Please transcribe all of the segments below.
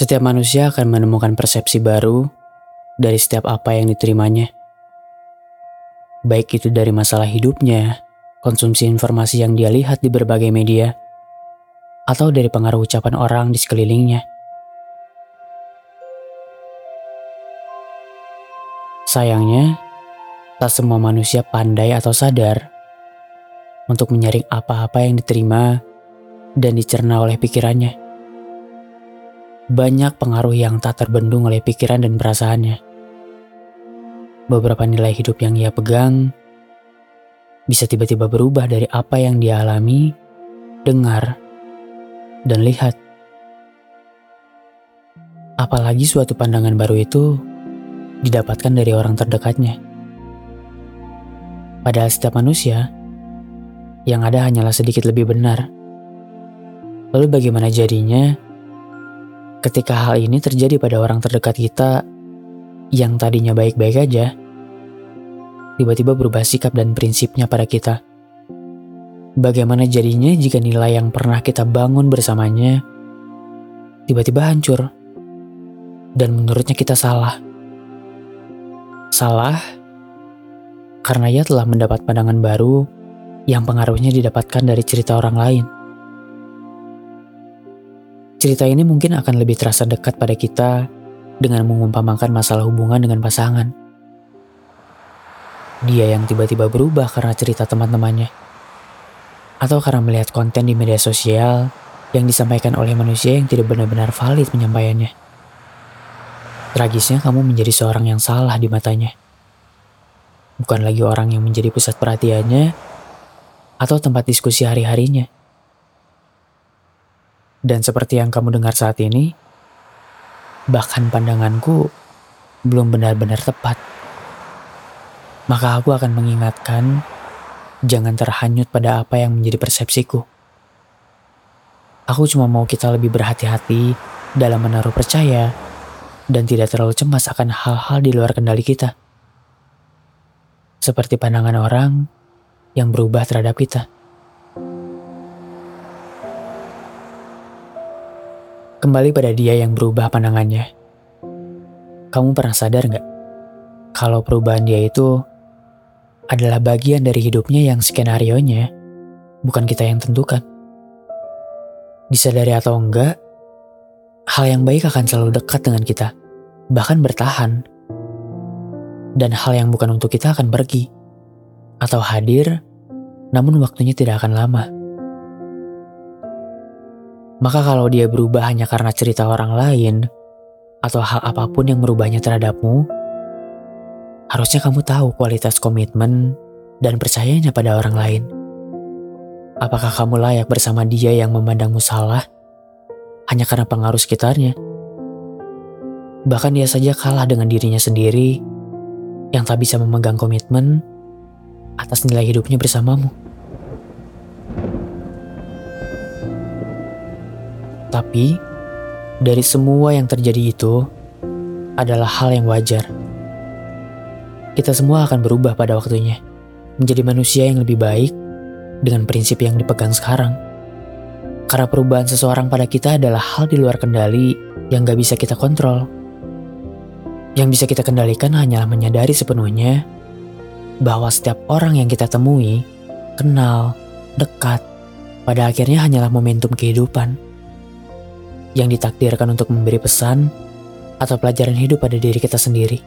Setiap manusia akan menemukan persepsi baru dari setiap apa yang diterimanya. Baik itu dari masalah hidupnya, konsumsi informasi yang dia lihat di berbagai media, atau dari pengaruh ucapan orang di sekelilingnya. Sayangnya, tak semua manusia pandai atau sadar untuk menyaring apa-apa yang diterima dan dicerna oleh pikirannya. Banyak pengaruh yang tak terbendung oleh pikiran dan perasaannya. Beberapa nilai hidup yang ia pegang bisa tiba-tiba berubah dari apa yang dia alami, dengar, dan lihat. Apalagi suatu pandangan baru itu didapatkan dari orang terdekatnya. Padahal setiap manusia yang ada hanyalah sedikit lebih benar. Lalu bagaimana jadinya ketika hal ini terjadi pada orang terdekat kita yang tadinya baik-baik aja, tiba-tiba berubah sikap dan prinsipnya pada kita? Bagaimana jadinya jika nilai yang pernah kita bangun bersamanya tiba-tiba hancur dan menurutnya kita salah? Salah karena ia telah mendapat pandangan baru yang pengaruhnya didapatkan dari cerita orang lain. Cerita ini mungkin akan lebih terasa dekat pada kita dengan mengumpamakan masalah hubungan dengan pasangan. Dia yang tiba-tiba berubah karena cerita teman-temannya. Atau karena melihat konten di media sosial yang disampaikan oleh manusia yang tidak benar-benar valid penyampaiannya. Tragisnya kamu menjadi seorang yang salah di matanya. Bukan lagi orang yang menjadi pusat perhatiannya atau tempat diskusi hari-harinya. Dan seperti yang kamu dengar saat ini, bahkan pandanganku belum benar-benar tepat. Maka aku akan mengingatkan, jangan terhanyut pada apa yang menjadi persepsiku. Aku cuma mau kita lebih berhati-hati dalam menaruh percaya dan tidak terlalu cemas akan hal-hal di luar kendali kita. Seperti pandangan orang yang berubah terhadap kita. Kembali pada dia yang berubah pandangannya. Kamu pernah sadar nggak kalau perubahan dia itu adalah bagian dari hidupnya yang skenario-nya bukan kita yang tentukan. Disadari atau enggak, hal yang baik akan selalu dekat dengan kita bahkan bertahan. Dan hal yang bukan untuk kita akan pergi atau hadir, namun waktunya tidak akan lama. Maka kalau dia berubah hanya karena cerita orang lain atau hal apa pun yang merubahnya terhadapmu, harusnya kamu tahu kualitas komitmen dan percayanya pada orang lain. Apakah kamu layak bersama dia yang memandangmu salah hanya karena pengaruh sekitarnya? Bahkan dia saja kalah dengan dirinya sendiri yang tak bisa memegang komitmen atas nilai hidupnya bersamamu. Tapi, dari semua yang terjadi itu adalah hal yang wajar. Kita semua akan berubah pada waktunya, menjadi manusia yang lebih baik dengan prinsip yang dipegang sekarang. Karena perubahan seseorang pada kita adalah hal di luar kendali yang gak bisa kita kontrol. Yang bisa kita kendalikan hanyalah menyadari sepenuhnya bahwa setiap orang yang kita temui, kenal, dekat, pada akhirnya hanyalah momentum kehidupan yang ditakdirkan untuk memberi pesan atau pelajaran hidup pada diri kita sendiri.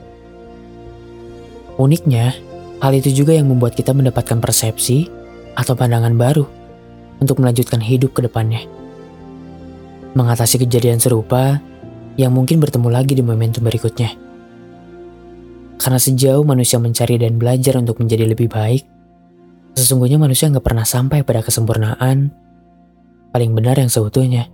Uniknya, hal itu juga yang membuat kita mendapatkan persepsi atau pandangan baru untuk melanjutkan hidup ke depannya. Mengatasi kejadian serupa yang mungkin bertemu lagi di momentum berikutnya. Karena sejauh manusia mencari dan belajar untuk menjadi lebih baik, sesungguhnya manusia nggak pernah sampai pada kesempurnaan paling benar yang seutuhnya.